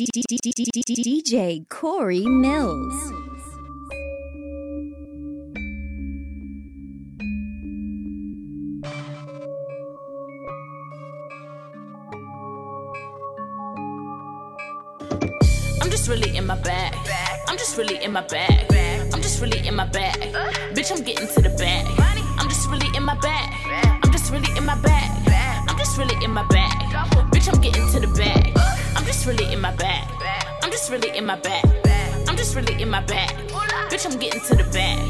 DJ Corey Millz. I'm just really in my bag. I'm just really in my bag. I'm just really in my bag. Bitch, I'm getting to the bag. I'm just really in my bag. I'm just really in my bag. I'm just really in my bag. Bitch, I'm getting to the bag. Just really in my bag. I'm just really in my bag. I'm just really in my bag. Bitch, I'm getting to the bag.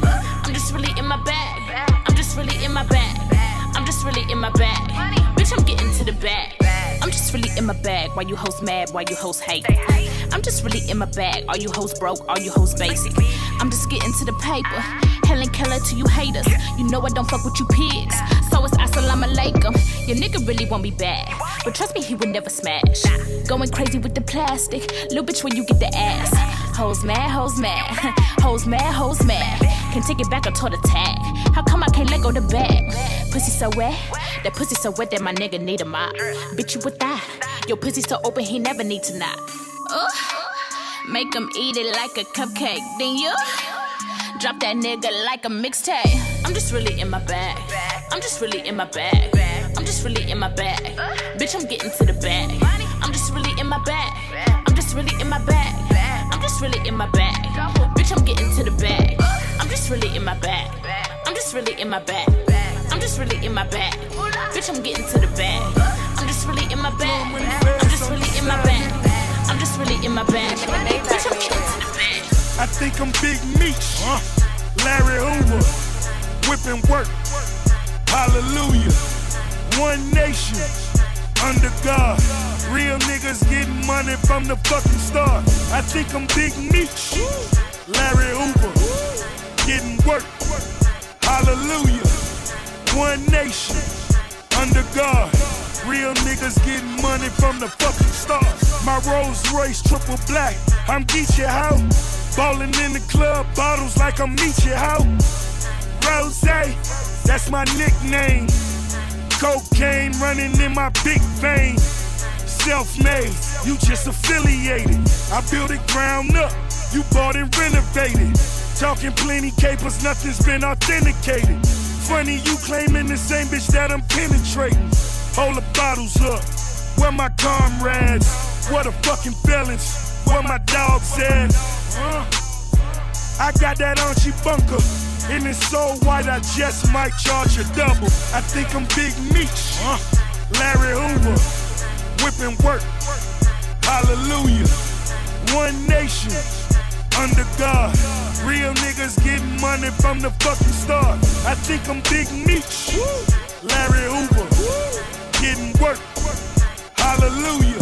I'm just really in my bag. I'm just really in my bag. I'm just really in my bag. Bitch, I'm getting to the bag. I'm just really in my bag. Why you hoes mad? Why you hoes hate? I'm just really in my bag. Are you hoes broke? Are you hoes basic? I'm just getting to the paper. Helen Keller to you haters. You know I don't fuck with you pigs. So it's assalamu alaikum. Your nigga really want me back. But trust me, he would never smash. Going crazy with the plastic. Little bitch when you get the ass. Hoes mad, hoes mad. hoes mad, hoes mad. Can take it back or toward the tag. How come I can't let go the bag? Pussy so wet. That pussy so wet that my nigga need a mop. Bitch, you with that? Your pussy so open, he never need to knock. Ugh. Make him eat it like a cupcake. Then you drop that nigga like a mixtape. I'm just really in my bag. I'm just really in my bag. I'm just really in my bag. Bitch, I'm getting to the bag. I'm just really in my bag. I'm just really in my bag. I'm just really in my bag. Bitch, I'm getting to the bag. I'm just really in my bag. I'm just really in my bag. I'm just really in my bag. Bitch, I'm getting to the bag. I'm just really in my bag. I'm just really in my bag. I'm just really in my bag. Bitch, I'm getting to the bag. I think I'm Big Meech, Larry Hoover, whipping work. Hallelujah. One nation, under God. Real niggas getting money from the fucking start. I think I'm Big Meech, Larry Hoover, getting work. Hallelujah. One nation, under God. Real niggas getting money from the fucking start. My Rolls Royce triple black. I'm Geechee how. Ballin' in the club, bottles like I'm Meechee how. Rose, that's my nickname. Cocaine running in my big vein. Self-made, you just affiliated. I built it ground up, you bought and renovated. Talking plenty capers, nothing's been authenticated. Funny you claiming the same bitch that I'm penetrating. Hold the bottles up, where my comrades? What a fucking felons, where my dogs at? Uh, I got that Archie bunker. And it's so white, I just might charge a double. I think I'm Big Meech, Larry Hoover, whipping work. Hallelujah. One nation, under God. Real niggas getting money from the fucking start. I think I'm Big Meech, Larry Hoover, getting work. Hallelujah.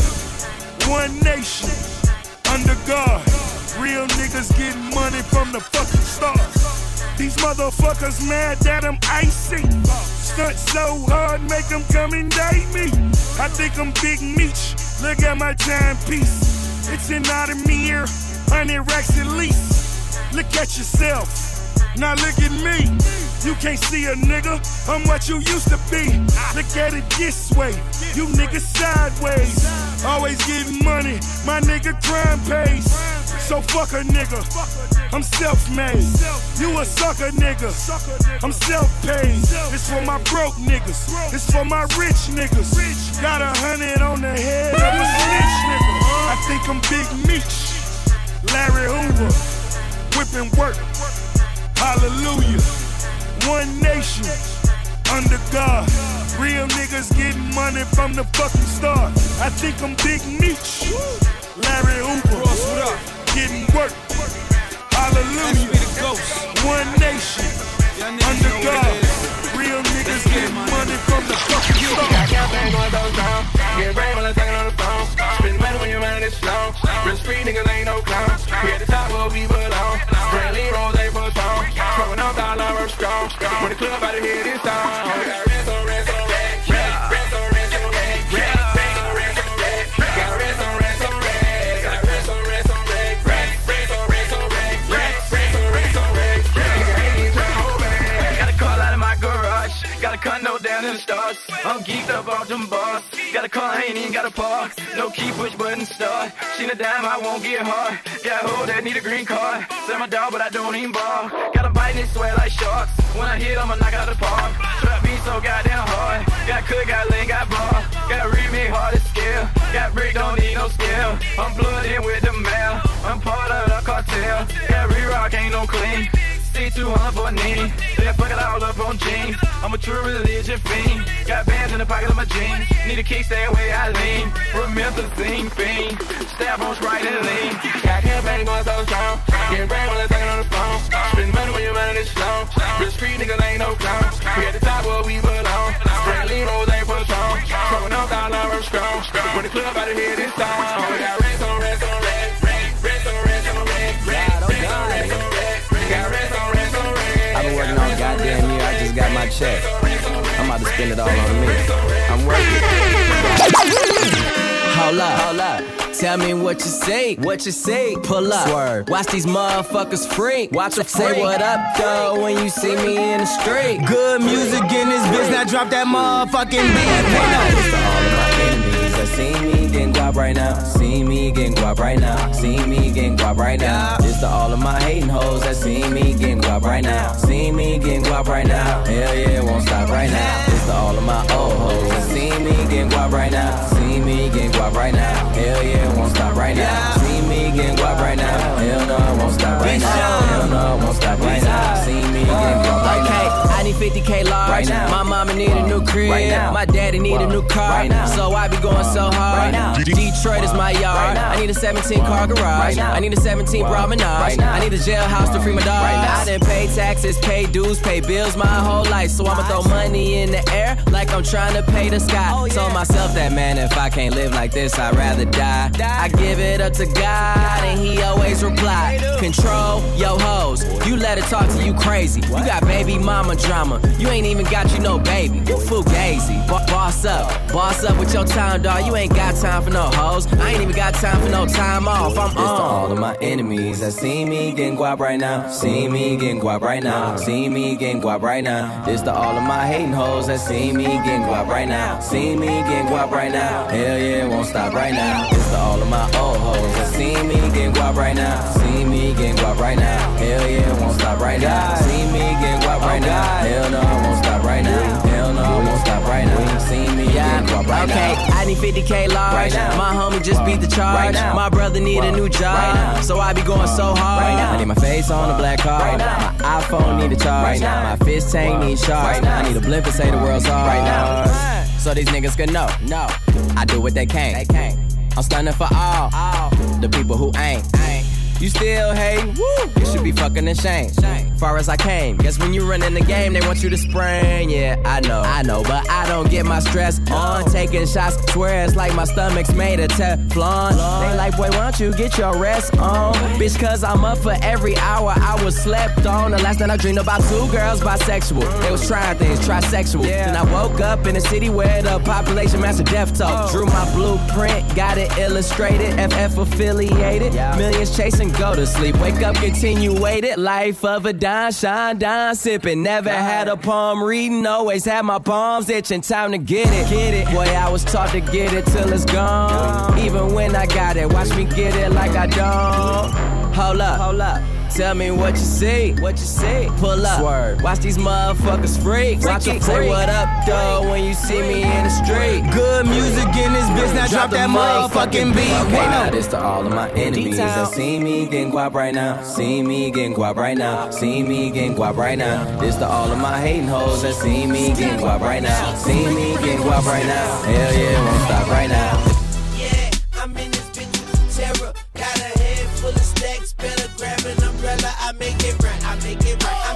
One nation, under God. Real niggas getting money from the fucking start. These motherfuckers mad that I'm icy. Stunt so hard, make them come and date me. I think I'm Big Meech. Look at my timepiece. It's an Audemir, 100 racks at least. Look at yourself. Now look at me. You can't see a nigga. I'm what you used to be. Look at it this way. You niggas sideways. Always getting money. My nigga crime pays. So fuck a nigga. I'm self-made. You a sucker nigga. I'm self-paid. It's for my broke niggas. It's for my rich niggas. Got a hundred on the head of a snitch nigga. I think I'm Big Meech. Larry Hoover. Whipping work. Hallelujah. One nation. Under God. Real niggas getting money from the fucking start. I think I'm Big Meech. Larry Hoover. Getting work. Hallelujah. One nation. Under God. Real niggas getting money from the fucking start. Got campaign going down. Get brain while I'm talking on the phone. Spend money when you're running this slow. Real street niggas ain't no clowns. We at the top where we belong. Spraying rose ain't for song. Throwing up dollar strong. When the club out of here this time. Stars. I'm geeked up off them bars. Got a car, ain't even got a park. No key, push button, start. She a dime, I won't get hard. Got a hoe that need a green card. Sell my dog, but I don't even ball. Got a bite and it sweat like sharks. When I hit, I'ma knock out the park. Trap beat so goddamn hard. Got cook, got lean, got bar. Got read me hard to scale. Got brick, don't need no scale. I'm blooded with the mail. I'm part of the cartel. Got re-rock, ain't no clean. C200 for a knee. Then fuck it all up on jeans. I'm a true religion fiend. Got bands in the pocket of my jeans. Need a kick, stay away, I lean. Remember the scene fiend. Stab on right and lean. Got campaign going so strong. Getting brain when I'm talking on the phone. Spend money when you're running this slow. Real street niggas ain't no clowns. We at the top where we belong. Spray lean rolls oh, ain't for strong. Throwing up dollar, I'm strong. When the club out of here this time. Spend it all on me. I'm working. Hold up, hold up. Tell me what you say, what you say. Pull up, Swerve. Watch these motherfuckers freak. Watch them say what up, though, when you see me in the street. Good music in this bitch, now drop that motherfucking beat. This to all of my enemies that see me getting guap right now. See me getting guap right now. See me getting guap right now. This to all of my hating hoes that see me getting guap right now. See me getting guap right now. Hell yeah, it won't stop right now. To all of my old hoes see me getting guap right now. See me getting guap right now. Hell yeah, won't stop right now. See me getting guap right now. Hell no, it won't stop right now. Hell no, it won't stop right now. See me getting guap right now. I need 50k large. Right now. My mama need a new crib. Right now. My daddy need a new car. Right now. So I be going so hard. Right now. Detroit is my yard. Right now. I need a 17 car garage. Right now. I need a 17 promenade. Right now. I need a jailhouse to free my dog. Right now. I done pay taxes, pay dues, pay bills my whole life. So I'ma throw money in the air like I'm trying to pay the sky. Oh, Told myself that man, if I can't live like this, I'd rather die. I give it up to God, and he always reply. Control your hoes. You let it talk to you crazy. You got baby mama drama. You ain't even got you no baby. You fugazi. Bo- boss up. Boss up with your time, dog. You ain't got time for no hoes. I ain't even got time for no time off. I'm This to on. all of my enemies that see me getting guap right now. See me getting guap right now. See me getting guap right now. This to all of my hating hoes that see me getting guap right now. See me getting guap right now. Hell yeah, won't stop right now. This to all of my old hoes see me getting guap right now. See me getting guap right now. Hell yeah, won't stop right now. See me getting guap right now. Hell no, won't stop right now. Hell no, won't stop right now. See me guap right okay, now. I need 50k large. Right now. My homie just beat the charge. Right now. My brother need a new job. Right now. So I be going so hard. Right now. I need my face on a black card. Right now. My iPhone need a charge. Right now. My fist tank need charge. Right now. I need a blimp and say the world's hard. Right now. So these niggas can know. No. I do what they can't. They can't. I'm stunning for all. All. The people who ain't. Ain't. You still hating? Woo! You should be fucking ashamed. Far as I came, guess when you run in the game, they want you to spring. Yeah, I know, I know, but I don't get my stress on. Taking shots, swear it's like my stomach's made of Teflon. They like, boy, why don't you get your rest on? Bitch, cause I'm up for every hour I was slept on. The last night I dreamed about two girls bisexual. They was trying things, trisexual. Then I woke up in a city where the population master death toll. Oh. Drew my blueprint, got it illustrated, FF affiliated. Millions chasing, go to sleep. Wake up, continue waited. Life of a dime, shine, dime, sipping. Never had a palm reading, always had my palms itching. Time to get it, get it. Boy, I was taught to get it till it's gone. Even when I got it, watch me get it like I don't. Hold up, hold up. Tell me what you see, what you see. Pull up, Swerve. watch these motherfuckers freak. Watch them say what up, though, when you see me in the street. Good music in this bitch, now drop that motherfucking beat. Okay, now no. this to all of my enemies that see me getting guap right now. See me getting guap right now. See me getting guap right now. This to all of my hating hoes that see me getting guap right now. See me getting guap right now. Hell yeah, won't stop right now. I make it right, I make it right.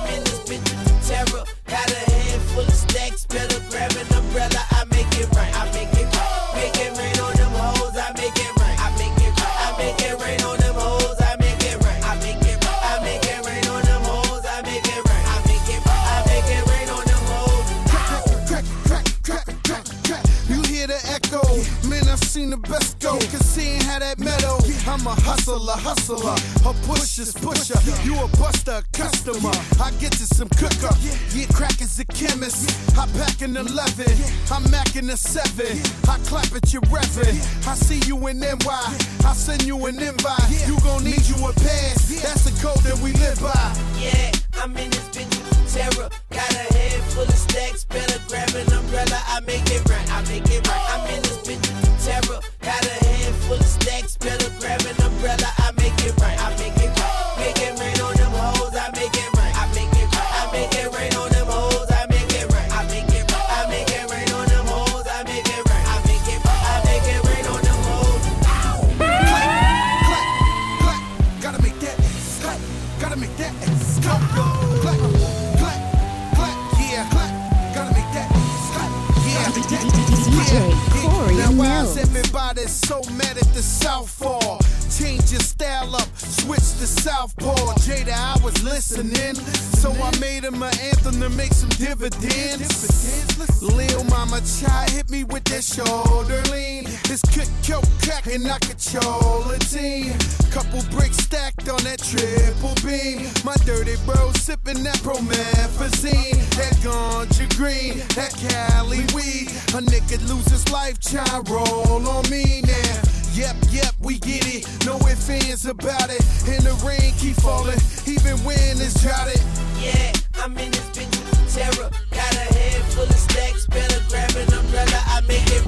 Yep, yep, we get it. No ifs, ands about it. And the rain keep falling, even when it's droughted. Yeah, I'm in this bitch with terror. Got a head full of stacks. Better grab an umbrella. I make it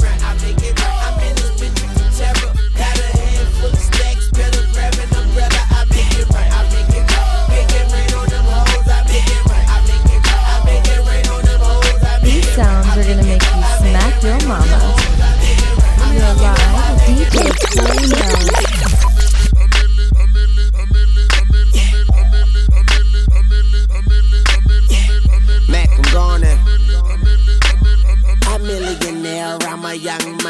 with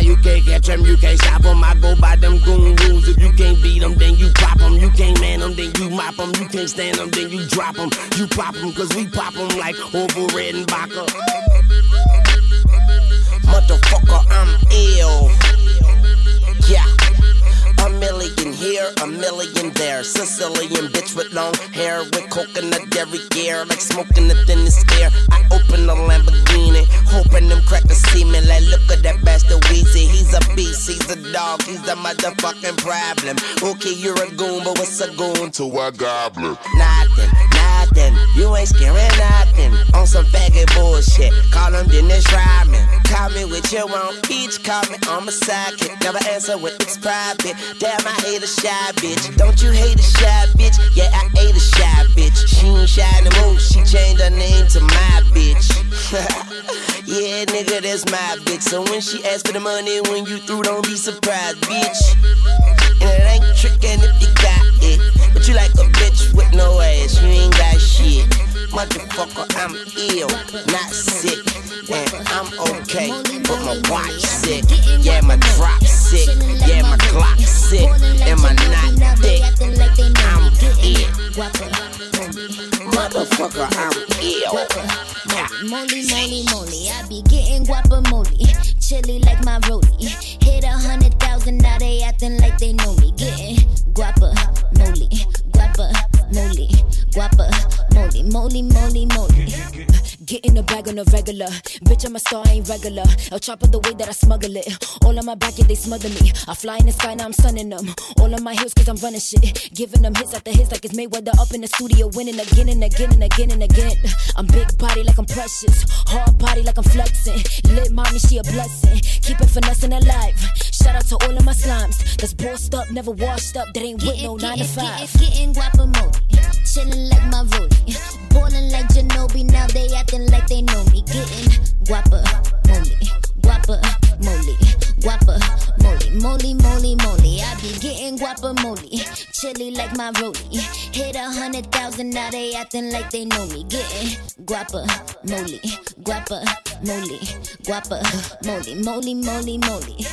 You can't catch them, you can't stop them. I go by them goon rules. If you can't beat them, then you pop them. You can't man them, then you mop them. You can't stand them, then you drop them. You pop them, cause we pop them like over red and. Motherfucker, I'm ill. A million here, a million there. Sicilian bitch with long hair, with coconut dairy gear, like smoking the thinnest air. I open the Lamborghini, hoping them crackers see me. Like, look at that bastard Weezy. He's a beast, he's a dog, he's a motherfucking problem. Okay, you're a goon, but what's a goon to a goblin? Nothing, nothing. You ain't scaring nothing. On some faggot bullshit. Call him Dennis Rodman. Call me with your own peach. Call me on my sidekick. Never answer when it's private. Damn, I hate a shy bitch. Don't you hate a shy bitch? Yeah, I hate a shy bitch. She ain't shy no more. She changed her name to my bitch. yeah, nigga, that's my bitch. So when she asks for the money, when you through, don't be surprised, bitch. And it ain't trickin' if you got it. But you like a bitch with no ass, you ain't got shit. Motherfucker, I'm ill, not sick. And I'm okay, but my watch sick. Yeah, my drop sick. Yeah, my clock sick. And my knot thick. I'm ill. Motherfucker, I'm ill. Moly, moly, moly. I be getting guacamole. Chilly like my rollie. Hit a hundred thousand, now they acting like they know me. Getting guapa, moly, guapa, moly, guapa, moly, moly, moly, moly. Get in the bag on a regular. Bitch, I'm a star, I ain't regular. I'll chop it the way that I smuggle it. All on my back, yeah, they smother me. I fly in the sky, now I'm sunning them. All on my heels, cause I'm running shit. Giving them hits after hits, like it's Mayweather up in the studio, winning again and again and again and again. I'm big body like I'm precious. Hard body like I'm flexing. Lit mommy, she a blessing. Keep it finessing alive. Shout out to all of my slimes. That's bossed up, never washed up. That ain't with no 9 to 5. Getting guacamole. Chilling like my rollie. Ballin' like Ginobili, now they acting like they know me. Getting guapa, moly, guapa, moly, guapa, moly, Moly, moly, moly. I be getting guacamole. Chili like my rollie. Hit a hundred thousand, now they acting like they know me. Getting guapa, moly, guapa, moly, guapa, moly, moly, moly, moly.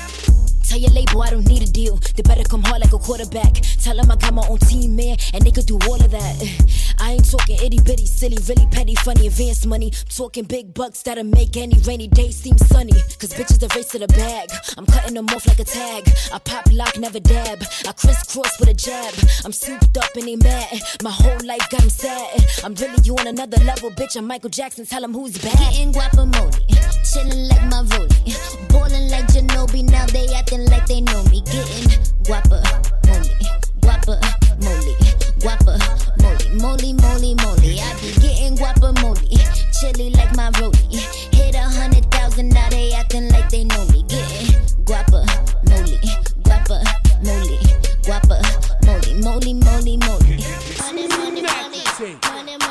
Tell your label I don't need a deal. They better come hard like a quarterback. Tell them I got my own team, man, and they could do all of that. I ain't talking itty bitty, silly, really petty, funny, advanced money. I'm talking big bucks that'll make any rainy day seem sunny. Cause bitches are race to the bag. I'm cutting them off like a tag. I pop lock, never dab. I crisscross with a jab. I'm souped up and they mad. My whole life got 'em sad. I'm really you on another level, bitch. I'm Michael Jackson. Tell Tell 'em who's bad. Getting guacamole, chillin' like my rollie, ballin' like Ginobili. Now they acting like they know me. Getting guapa, moly, guapa, moly, guapa, moly, moly, moly, moly. I be getting guapa, moly, chilly like my rollie. Hit a hundred thousand, now they acting like they know me. Getting guapa, moly, guapa, moly, guapa, moly, moly, moly, moly. Money, money, money, money.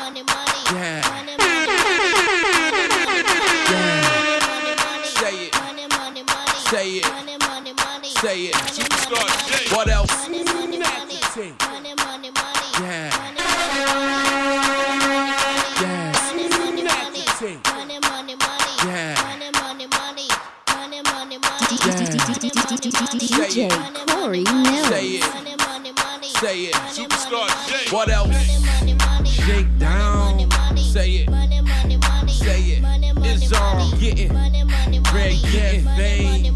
Say it. Superstar J. What else? Money, money, money. Money, money, money. Yeah, Money, yeah, money, money. Money, money, money. yeah. Money, money, money. Money, money, money. DJ Corey Millz. Say it, Money, money, money. say it. Superstar J. What else? Money, money. Shake down. The money. Say it, Money, money, money. say it. Money, money, It's all money. getting. Money, money, money. Red getting, babe.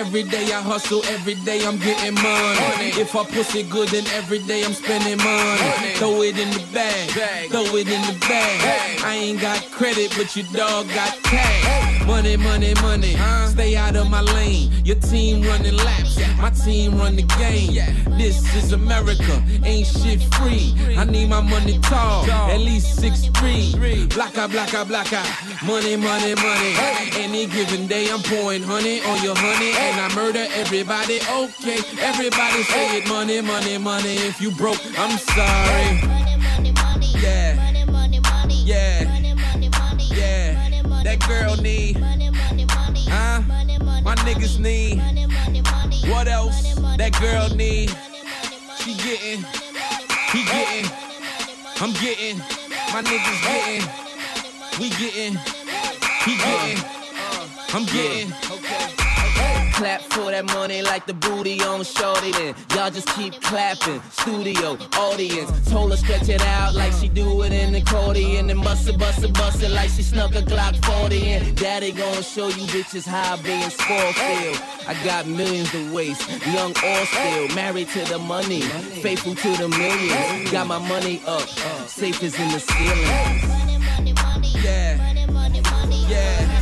Every day I hustle, every day I'm getting money. If I push it good, then every day I'm spending money. Throw it in the bag, throw it in the bag. I ain't got credit, but your dog got cash. Money, money, money. Stay out of my lane. Your team running laps, my team run the game. This is America, ain't shit free. I need my money tall, at least six three. Blacka, blacka, blacka. Money, money, money. Any given day I'm pouring honey on your honey, and I murder everybody. Okay, everybody say it. Money, money, money. If you broke, I'm sorry. Yeah. Yeah. Yeah. That girl need. Money, money, money. Huh? My niggas need. What else? That girl need. She getting. He getting. I'm getting. My niggas getting. We getting. He getting. I'm getting. Clap for that money like the booty on shorty then. Y'all just keep clapping. Studio, audience. Told her stretch it out like she do it in the accordion. Then bust it, bust it, bust it like she snuck a Glock 40 in. Daddy gonna show you bitches how being spoiled feel. I got millions to waste. Young or still. Married to the money. Faithful to the millions. Got my money up. Safe as in the ceiling. Yeah. Yeah.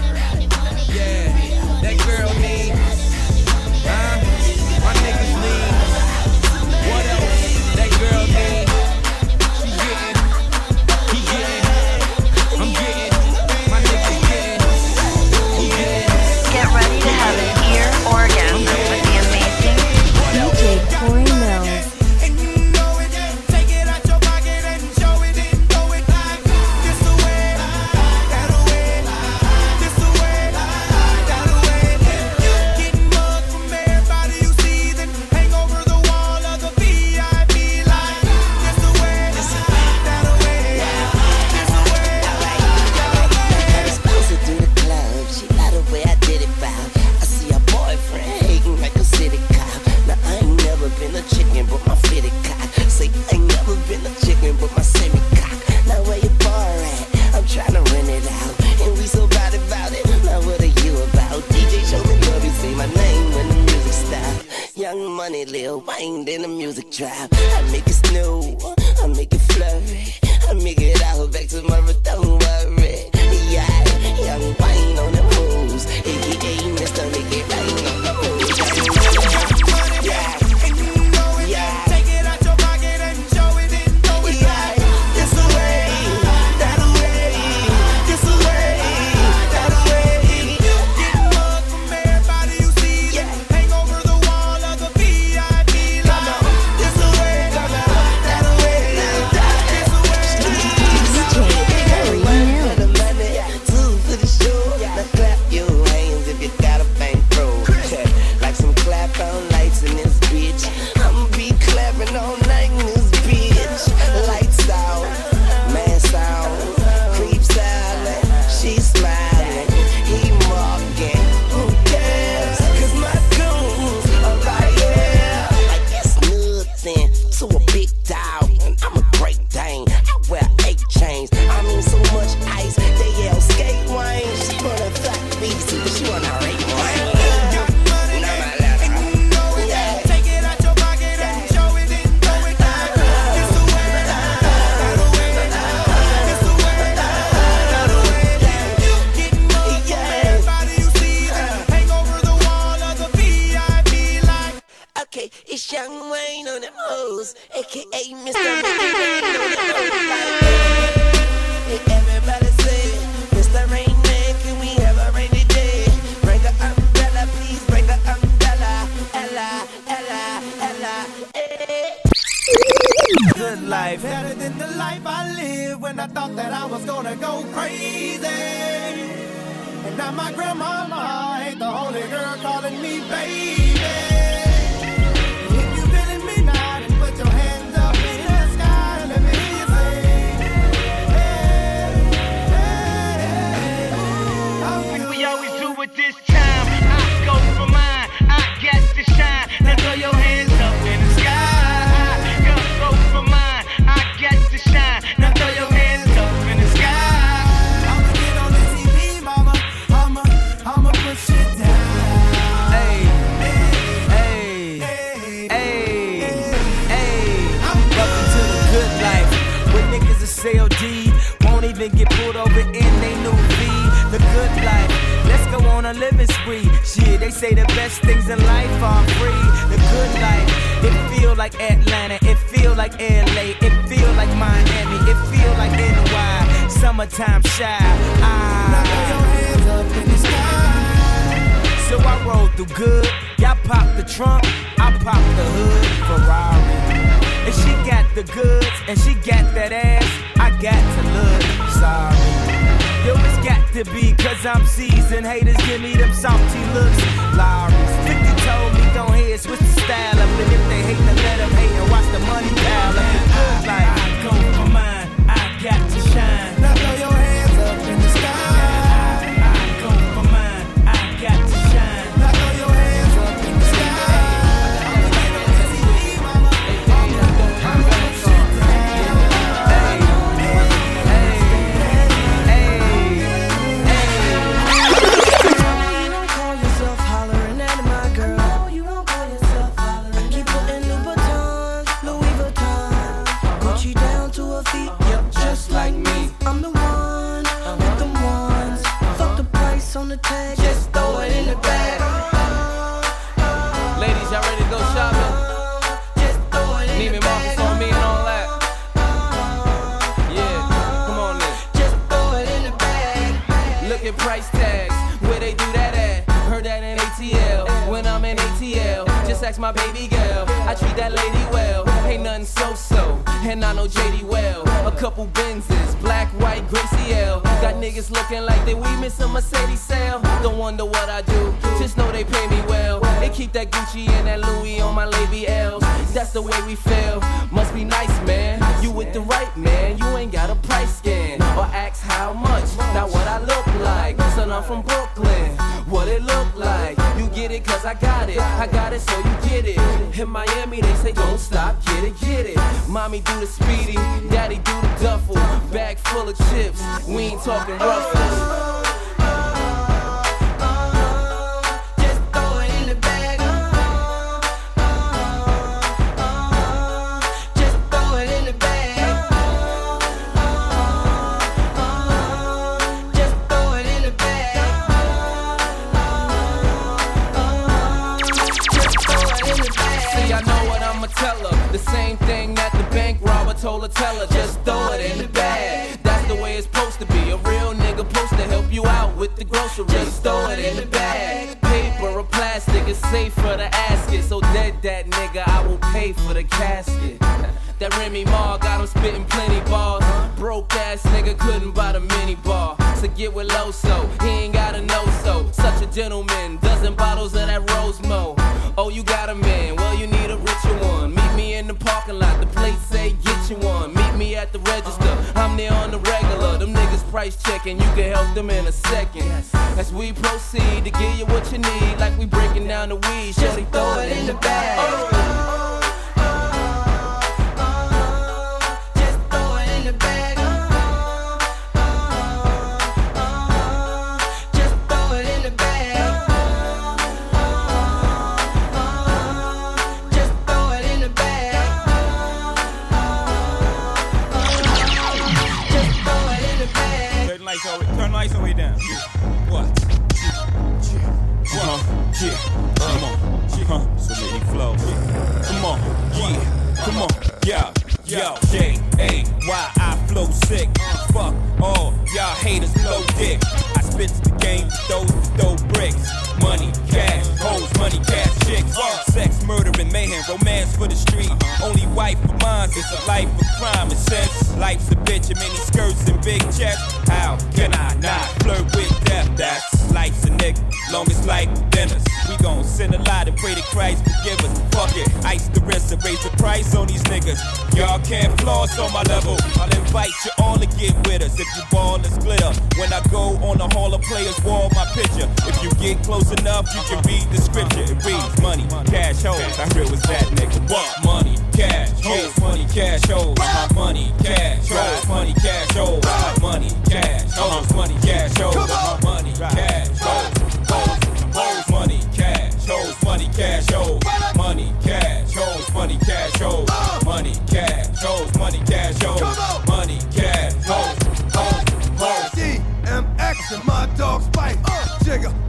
Hoes, aka Mr. Rain everybody say, Mr. Rain Man, can we have a rainy day? Bring a umbrella, please bring a umbrella. Ella, Ella, Ella, eh. Good life. Better than the life I lived when I thought that I was gonna go crazy. And now my grandmama ain't the only girl calling me baby. They say the best things in life are free. The good life. It feel like Atlanta. It feel like LA. It feel like Miami. It feel like NY. Summertime shy. Ah. So I roll through good. Y'all pop the trunk, I pop the hood. Ferrari. And she got the goods, and she got that ass. I got to look sorry. Yo, it's got to be, cause I'm seasoned. Haters give me them salty looks. Lawry's 50 told me, don't hear, switch the style up. And if they hate, then let them hate and watch the money pile up. The good life. I go for mine, I got to shine. The same thing that the bank robber told her, tell her, just throw it in the bag. That's the way it's supposed to be. A real nigga supposed to help you out with the groceries. Just throw it in the bag. Paper or plastic is safe for the asket. So dead that nigga, I will pay for the casket. That Remy Ma got him spitting plenty bars. Broke ass nigga couldn't buy the mini bar. So get with Loso, he ain't got a no so. Such a gentleman, Price checking, you can help them in a second. As we proceed to give you what you need, like we breaking down the weed, shorty throw it in the bag. Mayhem, romance for the street. Only wife for mine, it's a life of crime. And since life's a bitch and many skirts and big chests, how can I not flirt with death? That's life's a nigga, long as life dinners. We gon' send a lot and pray to Christ forgive us. Fuck it, ice the wrist and raise the price on these niggas. Y'all can't floss on my level. I'll invite you all to get with us. If you ball, let's glitter. When I go on the Hall of Players wall, my picture. You get close enough, you can read the scripture. It reads money, cash hoes. How real was that, nigga? What? Money, cash, hoes, money, cash hoes. Uh-huh. Money, cash, hoes, money, cash hoes. Uh-huh. Money, cash, hoes, money, cash hoes. Uh-huh. Money, cash, hoes, hoes, money, cash, hoes, money, cash hoes. Money, cash, hoes, money, cash hoes. Money, cash, hoes, money, cash hoes.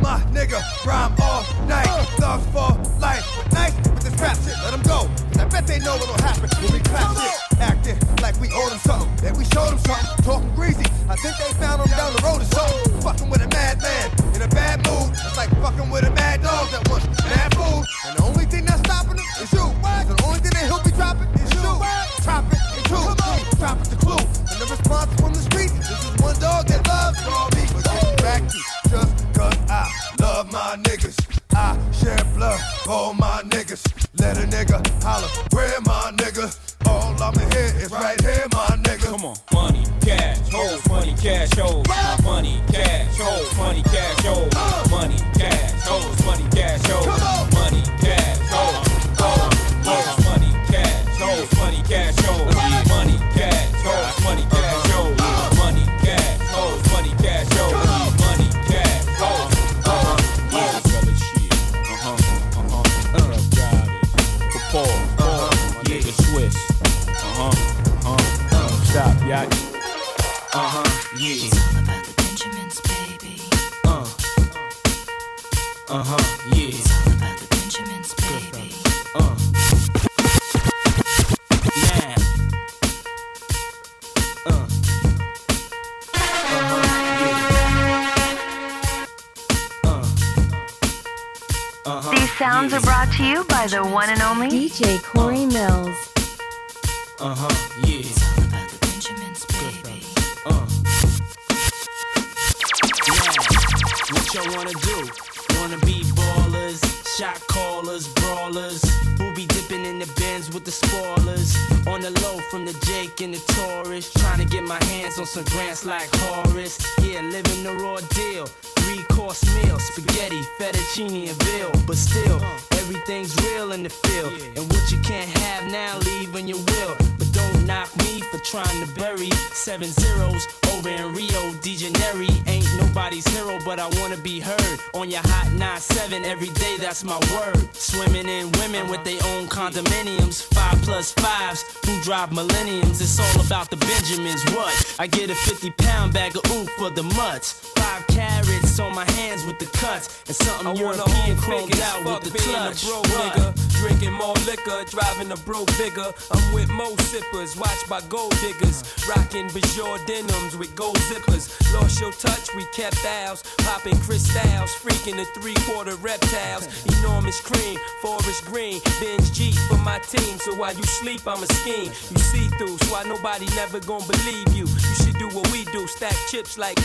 My nigga, rhyme all night. Thugs for life. Nice with this rap shit, let them go. I bet they know what'll happen when we clap shit. Acting like we owe them something. That we showed them something. Talking greasy. I think they found them down the road or something. Fucking with a madman in a bad mood. It's like fucking with a mad dog that wants mad food. Blood, all my niggas. To you by the one and only DJ Corey Millz. Uh-huh, yeah. It's all about the Benjamins, baby. Uh. Now, what y'all wanna do? Wanna be ballers, shot callers, brawlers, who be dipping in the bins with the spoilers. On the low from the Jake and the Taurus, trying to get my hands on some grants like Horace. Yeah, living the raw deal. Three course meal, spaghetti, fettuccine, and veal. But still, everything's real in the field. And what you can't have now, leave when you will. But knock me for trying to bury seven zeros over in Rio de Janeiro. Ain't nobody's hero, but I wanna be heard on your hot 9-7 every day. That's my word. Swimming in women with their own condominiums, five plus fives who drive millenniums. It's all about the Benjamins. What? I get a 50 pound bag of oof for the mutts. Five carrots on my hands with the cuts, and something I European chromed out with the clutch. a broke nigga, drinking more liquor, driving a bro bigger. I'm with mo sippers, watched by gold diggers, rocking Bajor denims with gold zippers. Lost your touch, we kept ours, popping crystals, freaking the three quarter reptiles. Enormous cream, forest green, binge G for my team. So while you sleep, I'm a scheme. You see through, so why nobody never gonna believe you. You should do what we do, stack chips like.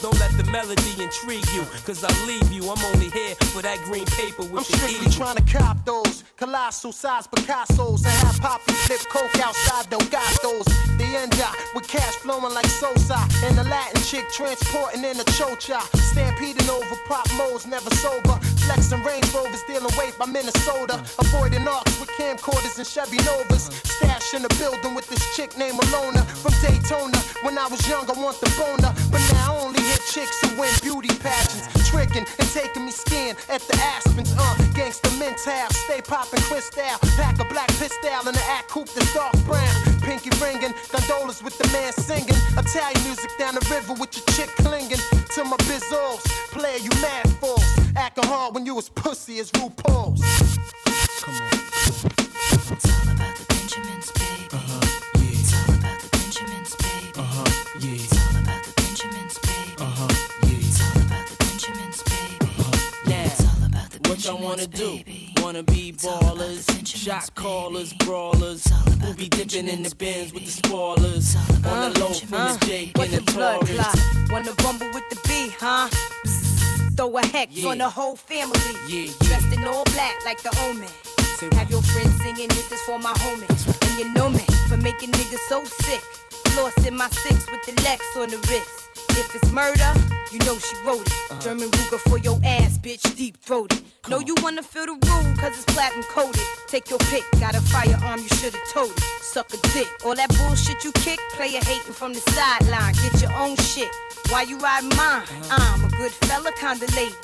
Don't let the melody intrigue you, cause I'll leave you. I'm only here for that green paper with I'm strictly eagle. trying to cop those colossal size Picassos and have Poppy flip coke outside Delgados. The end up with cash flowing like Sosa and the Latin chick transporting in a chocha. Stampeding over pop modes, never sober. Flexing Range Rovers, dealing weight by Minnesota. Avoiding arcs with camcorders and Chevy Novas. Stash in the building with this chick named Alona from Daytona. When I was young, I want the boner, but now I chicks who win beauty pageants, tricking and taking me skin at the Aspens. Uh, gangsta mental, stay popping crystal, pack a black pistol in the act coupe that's dark brown. Pinky ringing, gondolas with the man singing. Italian music down the river with your chick clinging to my bizzles. Player, you mad fools. Acting hard when you was pussy as RuPaul's. Come on. What y'all wanna do? Wanna be ballers, shot callers, brawlers, who be dipping in the bins with the spoilers. On the low from the Jake and the Taurus. Wanna rumble with the B, huh? Throw a hex Yeah. on the whole family. Yeah, yeah. Dressed in all black like the omen. Have your friends singing this is for my homies. And you know me for making niggas so sick. Lost in my six with the Lex on the wrist. If it's murder, you know she wrote it. Uh-huh. German Ruger for your ass, bitch, deep throated. Know you wanna feel the rule, cause it's platinum coated. Take your pick, got a firearm, you should've told it. Suck a dick. All that bullshit you kick, player hating from the sideline. Get your own shit. Why you riding mine? Uh-huh. I'm a good fella, kinda lady.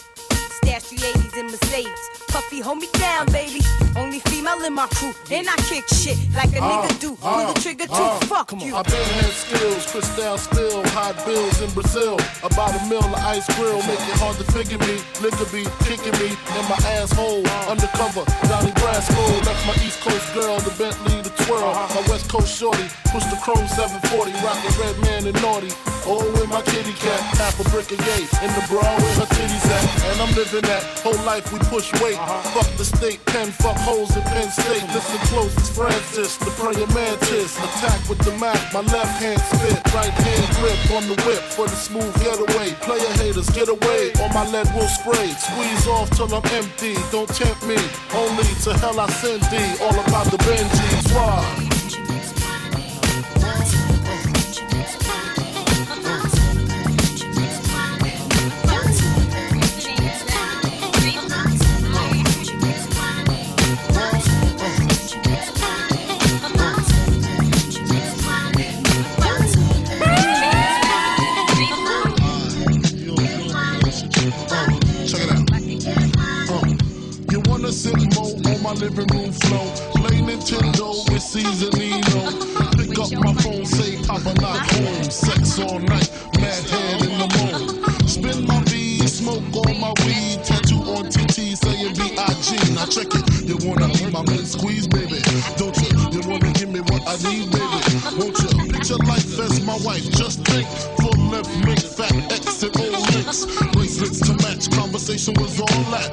Stash 380s in Mercedes. Puffy, hold me down, baby. Only female in my crew. And I kick shit like a nigga do. Pull the trigger too. uh, Fuck you. I been had skills, Cristal spill, hot bills in Brazil. About a mill of ice grill, make it hard to figure me. Liquor be kicking me in my asshole. Undercover, Donnie Brasco. Left my East Coast girl, the Bentley, the twirl. My West Coast shorty, push the chrome 740, rockin' red man and naughty. Oh, with my kitty cat, half a brick of yay. In the bra where her titties at. And I'm living that whole life we push weight. Uh-huh. Fuck the state pen, fuck holes in Penn State. Listen close, it's Francis, the praying mantis. Attack with the Mac, my left hand spit, right hand grip on the whip for the smooth getaway. Player haters, get away, or my lead will spray. Squeeze off till I'm empty, don't tempt me. Only to hell I send thee, all about the Benjis. Why? Living room floor? Play Nintendo with Cease and Nino. Pick up my phone, say Papa not home. Sex all night, mad head in the moon. Spin my V, smoke all my weed. Tattoo on TT saying B.I.G. Now check it. You wanna be my man squeeze, baby? Don't you? You wanna give me what I need, baby? Won't you? Picture life as my wife. Just think. Full left, make fat X and O links. Bracelets to match. Conversation was all that.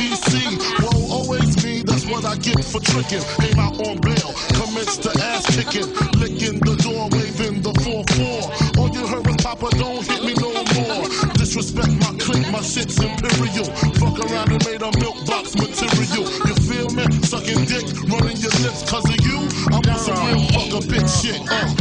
I get for tricking. Came out on bail, commenced to ass kicking. Licking the door, waving the 4-4. All you heard was Papa, don't hit me no more. Disrespect my clique, my shit's imperial. Fuck around and made a milk box material. You feel me? Sucking dick, running your lips cause of you. I'm some real fuck a bitch shit. Uh.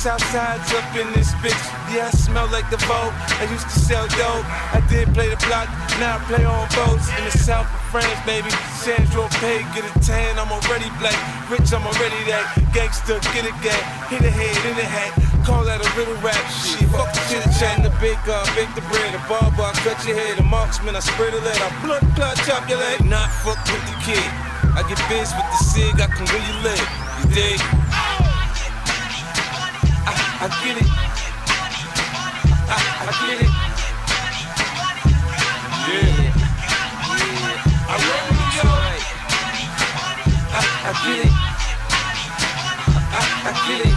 Southside's up in this bitch. Yeah, I smell like the vote. I used to sell dope. I did play the block. Now I play on boats in the south of France, baby. Sandro Pay, get a tan. I'm already black. Rich, I'm already that. Gangster, get a gang. Hit a head in the hat. Call that a riddle rap. Shit, fuck the chit chat. The big uh, bake the bread. The barber, I cut your head. The marksman, I spread a lead. I blood clot, chop your leg. Not fuck with the kid. I get biz with the cig. I can really live. You dig? I, get it. I, I get it. Yeah. I roll New York. I, I get it. I, I get it.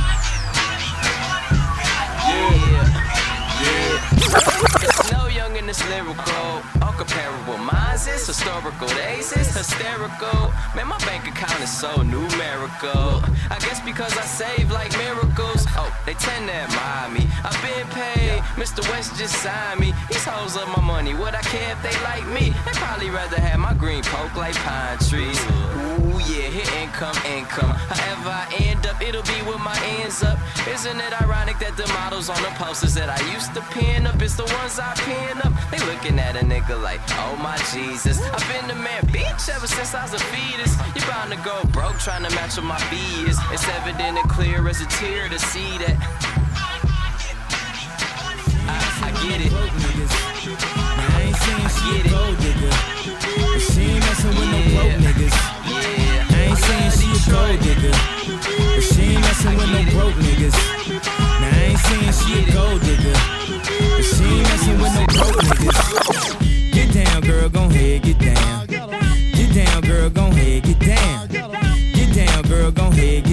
There's no in this lyrical, uncomparable. Mine's is historical, theirs is hysterical. Man, my bank account is so numerical. I guess because I save like miracles. Oh, they tend to admire me. I've been paid. Mr. West just signed me. These hoes love my money. Would I care if they like me? They probably rather have my green poke like pine trees. Ooh, yeah, hit income, income. However I end up, it'll be with my ends up. Isn't it ironic that the models on the posters that I used to pin up is the ones I pin up? They looking at a nigga like, oh my Jesus. I've been the man, bitch, ever since I was a fetus. You bound to go broke trying to match what my fee is. It's evident and clear as a tear to see that. I, I get it. I ain't saying she a gold digger. She ain't messing with no broke niggas. I ain't saying she a gold digger. But she ain't messing with no broke niggas. Now I ain't saying she a gold digger. With no broke niggas. Get down, girl, gon' head, get down. Get down, girl, gon' head, get down. Get down, girl, gon' head, get down.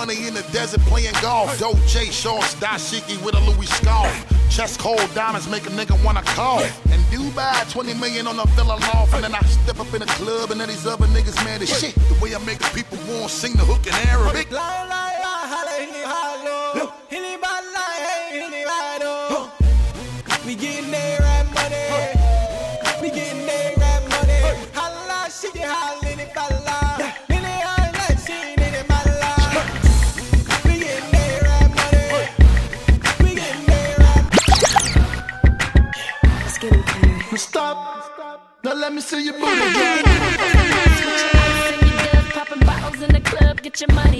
money in the desert playing golf. Dolce shorts, dashiki with a Louis scarf. Chest cold diamonds make a nigga wanna call. And Dubai, 20 million on a villa loft. And then I step up in the club and then these other niggas mad as shit. The way I make the people want sing the hook in Arabic. to your booty. Popping bottles in the club, get your money.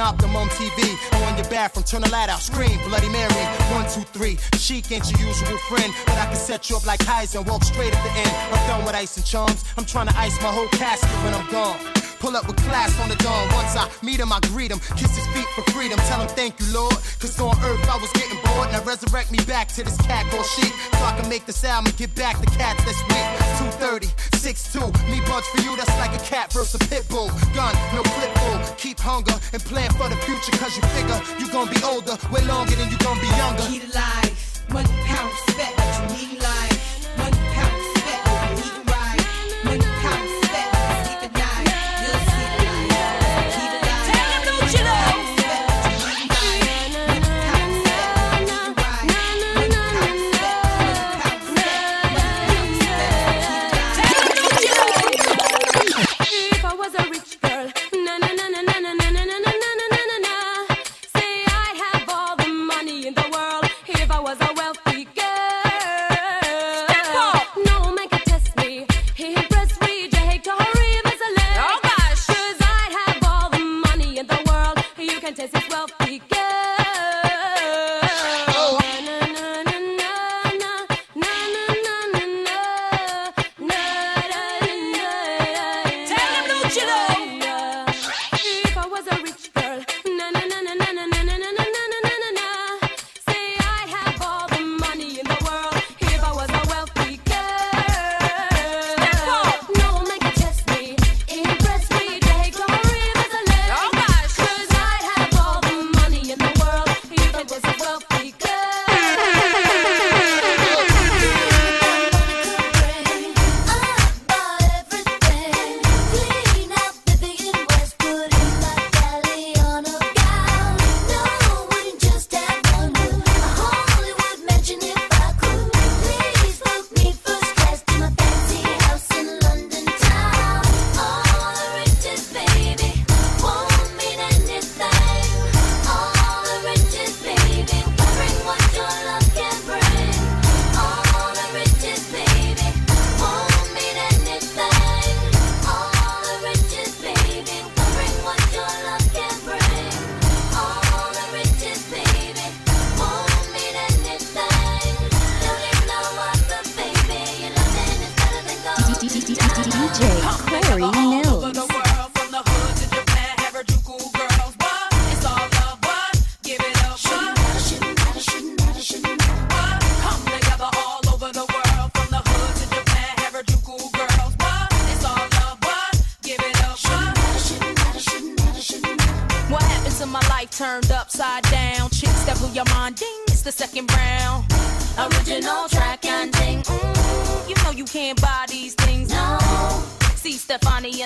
on Optimum TV or on your bathroom. Turn the light out, scream Bloody Mary. One, two, three. Chic ain't your usual friend, but I can set you up like Heisen. and walk straight at the end. I'm done with ice and charms. I'm trying to ice my whole casket when I'm gone. Pull up with class on the dawn. Once I meet him, I greet him. Kiss his feet for freedom. Tell him thank you, Lord. Cause on earth I was getting bored. Now resurrect me back to this cat or sheep. So I can make this sound and get back the cats that's weak. 230, 6'2. Me bugs for you, that's like a cat versus a pit bull. Gun, no flip bull. Keep hunger and plan for the future. Cause you figure you gonna be older. Way longer than you gonna be younger. Need life, money, power, respect. You need life.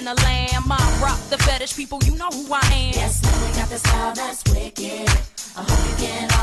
And the Lamb. I rock the fetish people, you know who I am. Yes, man, we got the style that's wicked. I hope you can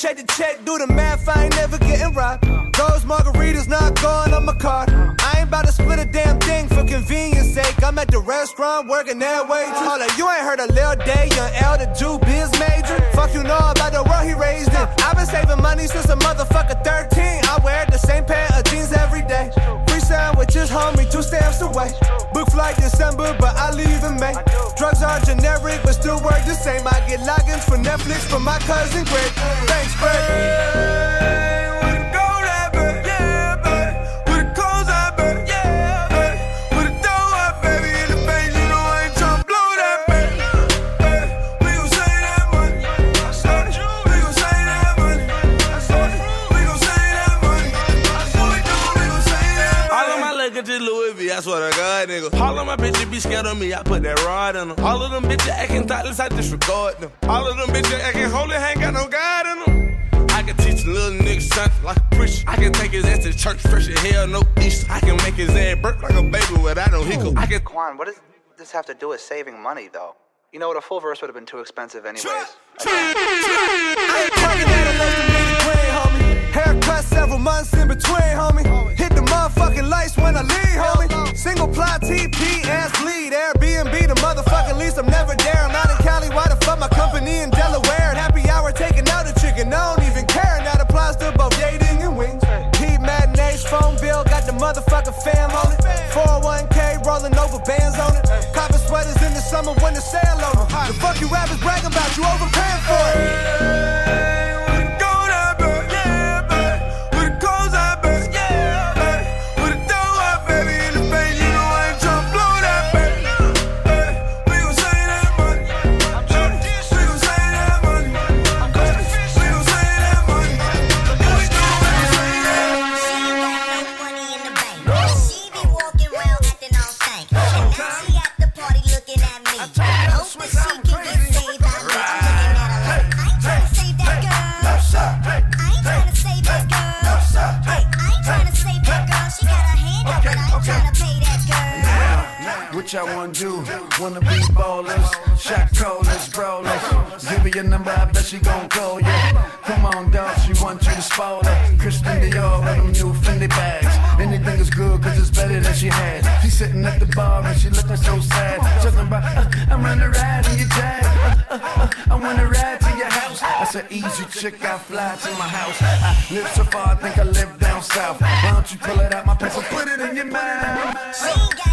check the check, do the math. I ain't never getting robbed. Those margaritas not going on my card. I ain't about to split a damn thing for convenience sake. I'm at the restaurant working that way. Hold you ain't heard of Lil Day, young L, the Jew biz major. Fuck you know about the world he raised in. I've been saving money since a motherfucker 13. I wear the same pair of jeans every day. Free sandwiches, homie, two stamps away. Book flight December, but but still work the same. I get logins for Netflix from my cousin Greg. Thanks, Greg. Of my bitches be scared of me, I put that rod in them. All of them bitches acting thoughtless, I disregard them. All of them bitches acting holy, ain't got no God in them. I can teach a little nigga something like a preacher. I can take his ass to church fresh as hell, no Easter. I can make his ass burp like a baby without no hiccup. I can Quan, what does this have to do with saving money, though? You know what? A full verse would have been too expensive, anyways. Haircut several months in between, homie. Motherfucking lights when I leave, homie. Single ply TP, ass bleed. Airbnb, the motherfucking lease. I'm never there. I'm not in Cali. Why the fuck my company in Delaware? Happy hour taking out a chicken. I don't even care. That applies to both dating and wings. Heat matinees, phone bill. Got the motherfucking fam on it. 401k rolling over bands on it. Copper sweaters in the summer when the sale over. The fuck you rappers bragging about? You overpaying for it. She gon' call you. Come on, dog, she want you to spoil her. Christian Dior with them new Fendi bags. Anything is good, cause it's better than she had. She sitting at the bar and she looking so sad. Talking about, uh, I'm running ride in your jag. Uh, uh, uh, I wanna ride to your house. I said, easy chick, I fly to my house. I live so far, I think I live down south. Why don't you pull it out my pants and put it in your mouth?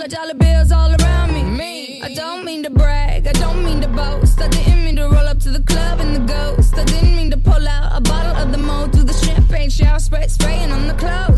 Dollar, dollar bills all around me. me. I don't mean to brag, I don't mean to boast. I didn't mean to roll up to the club in the ghost. I didn't mean to pull out a bottle of the mold through the champagne shower, spray spraying on the clothes.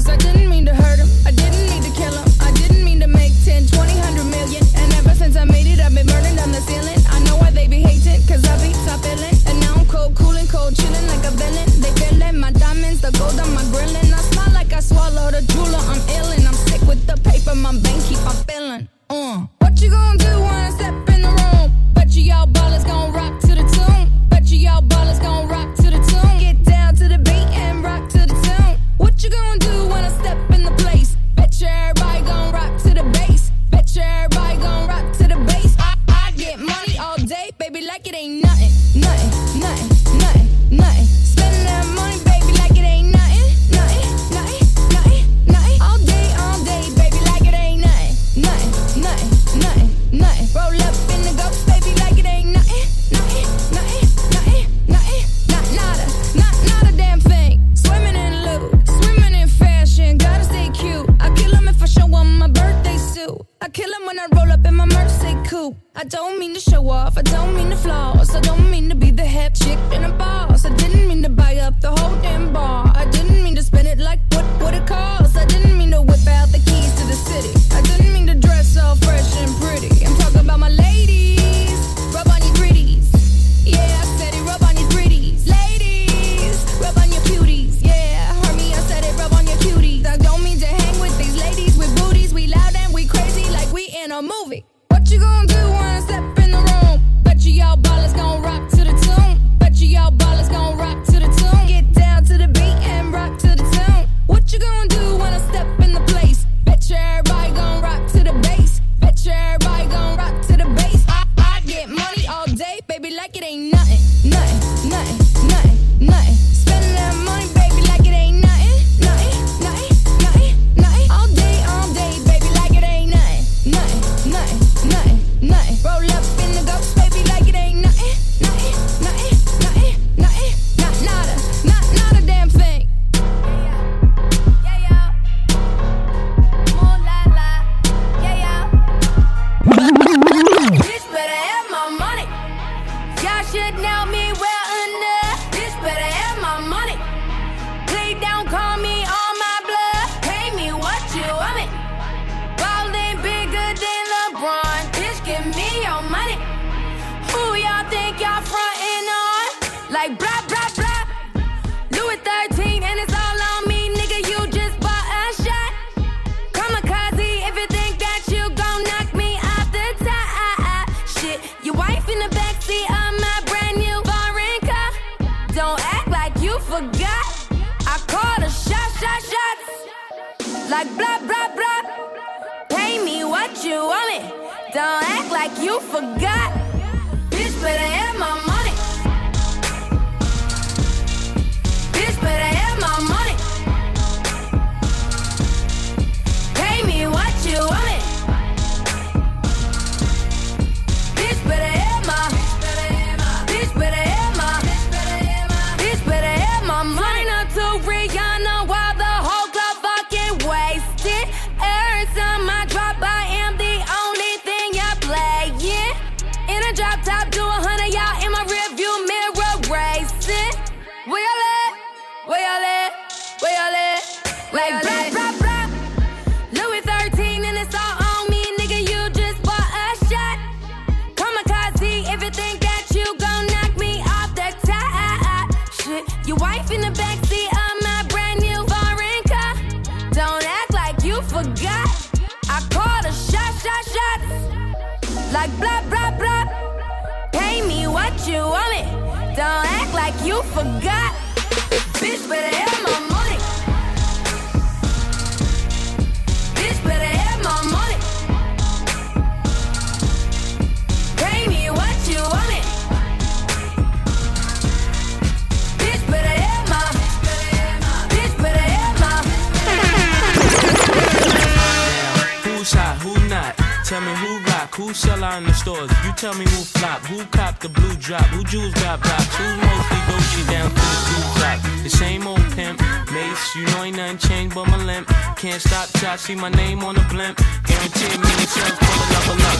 line the stores. You tell me who flop, who copped the blue drop, who jewels got blocks, who's mostly Gucci down to the blue drop. The same old pimp, Mase, you know ain't nothing changed but my limp. Can't stop till I see my name on the blimp. Guaranteed me sales for a level up.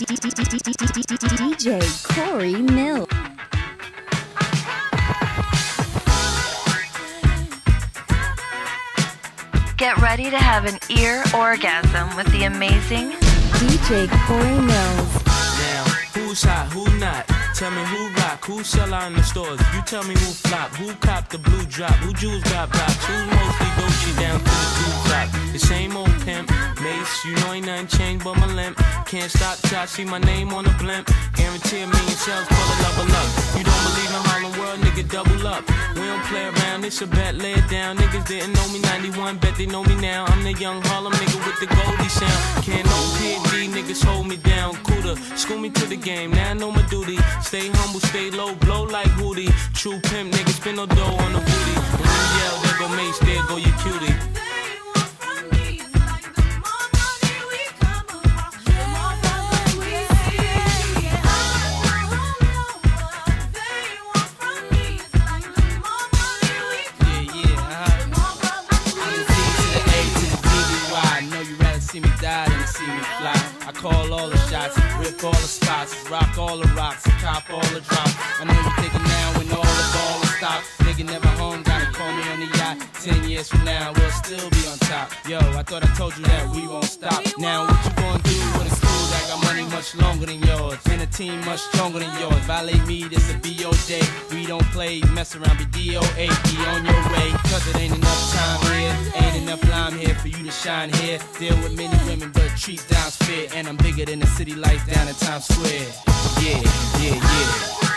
You DJ Corey Millz. Get ready to have an ear orgasm with the amazing DJ Corey Millz. Now, who's hot, who not? Tell me who rock, who sell out in the stores. You tell me who flop, who cop the blue drop, who jewels got box, who mostly Gucci down to the blue drop. The same old pimp, Mase, you know ain't nothing changed but my limp. Can't stop till I see my name on the blimp. Guarantee me million shells for the love level up. You don't believe in nigga, double up. We don't play around, it's a bet, lay it down. Niggas didn't know me 91, bet they know me now. I'm the young Harlem nigga with the Goldie sound. Can't no P.D. niggas hold me down. Cooler, school me to the game, now I know my duty. Stay humble, stay low, blow like Woody. True pimp, niggas spend no dough on the booty. When you yell, there go Mase, there go your cutie. All the spots, rock all the rocks, cop all the drops. I know you thinking now when all the ball is stopped. Nigga never home, gotta call me on the yacht. Ten years from now, we'll still be on top. Yo, I thought I told you that we won't stop. Now what you gonna do with a school that got money much longer than yours? And a team much stronger than yours. Violate me, this a BO day. Don't play, mess around, be DOA. Be on your way, cause it ain't enough time here. Ain't enough lime here for you to shine here. Deal with many women, but treat down's fair. And I'm bigger than the city lights down in Times Square. Yeah, yeah, yeah.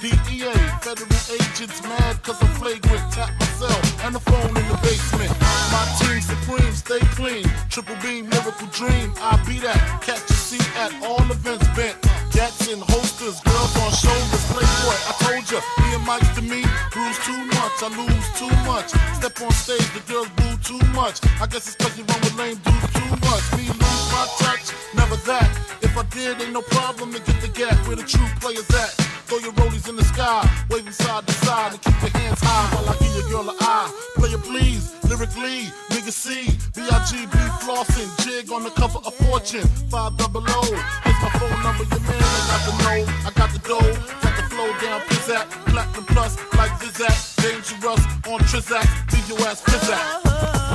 DEA. Federal agents mad cause I'm flagrant. Tap myself and the phone in the basement. My team supreme, stay clean. Triple beam, miracle dream. I be that. Catch a seat at all events bent. Gats in holsters, girls on shoulders. Playboy, I told ya, me and Mike's to me. Bruise too much, I lose too much. Step on stage, the girls boo too much. I guess it's cause you run with lame dudes too much. Me lose my touch, never that. If I did, ain't no problem to get the gap where the true players at. Throw your rollies in the sky, waving side to side, and keep your hands high while I give your girl an eye. Player please, lyrically, nigga C, B-I-G-B flossing, jig on the cover of Fortune, five double O. Here's my phone number, your man, I got the know, I got the dough, got the flow down, pizzat, platinum plus, like Zizak, dangerous on Trizak, leave your ass pizzat.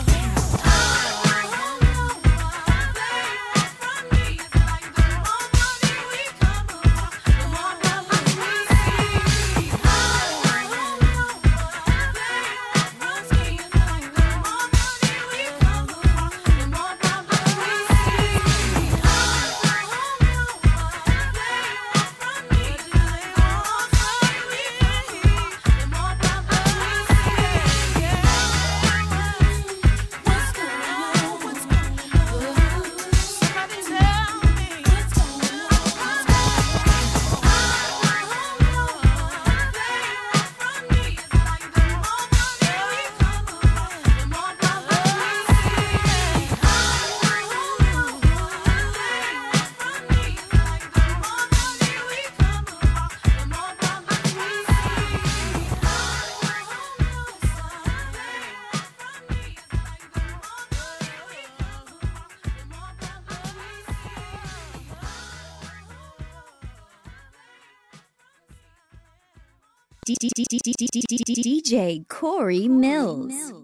DJ Corey Millz.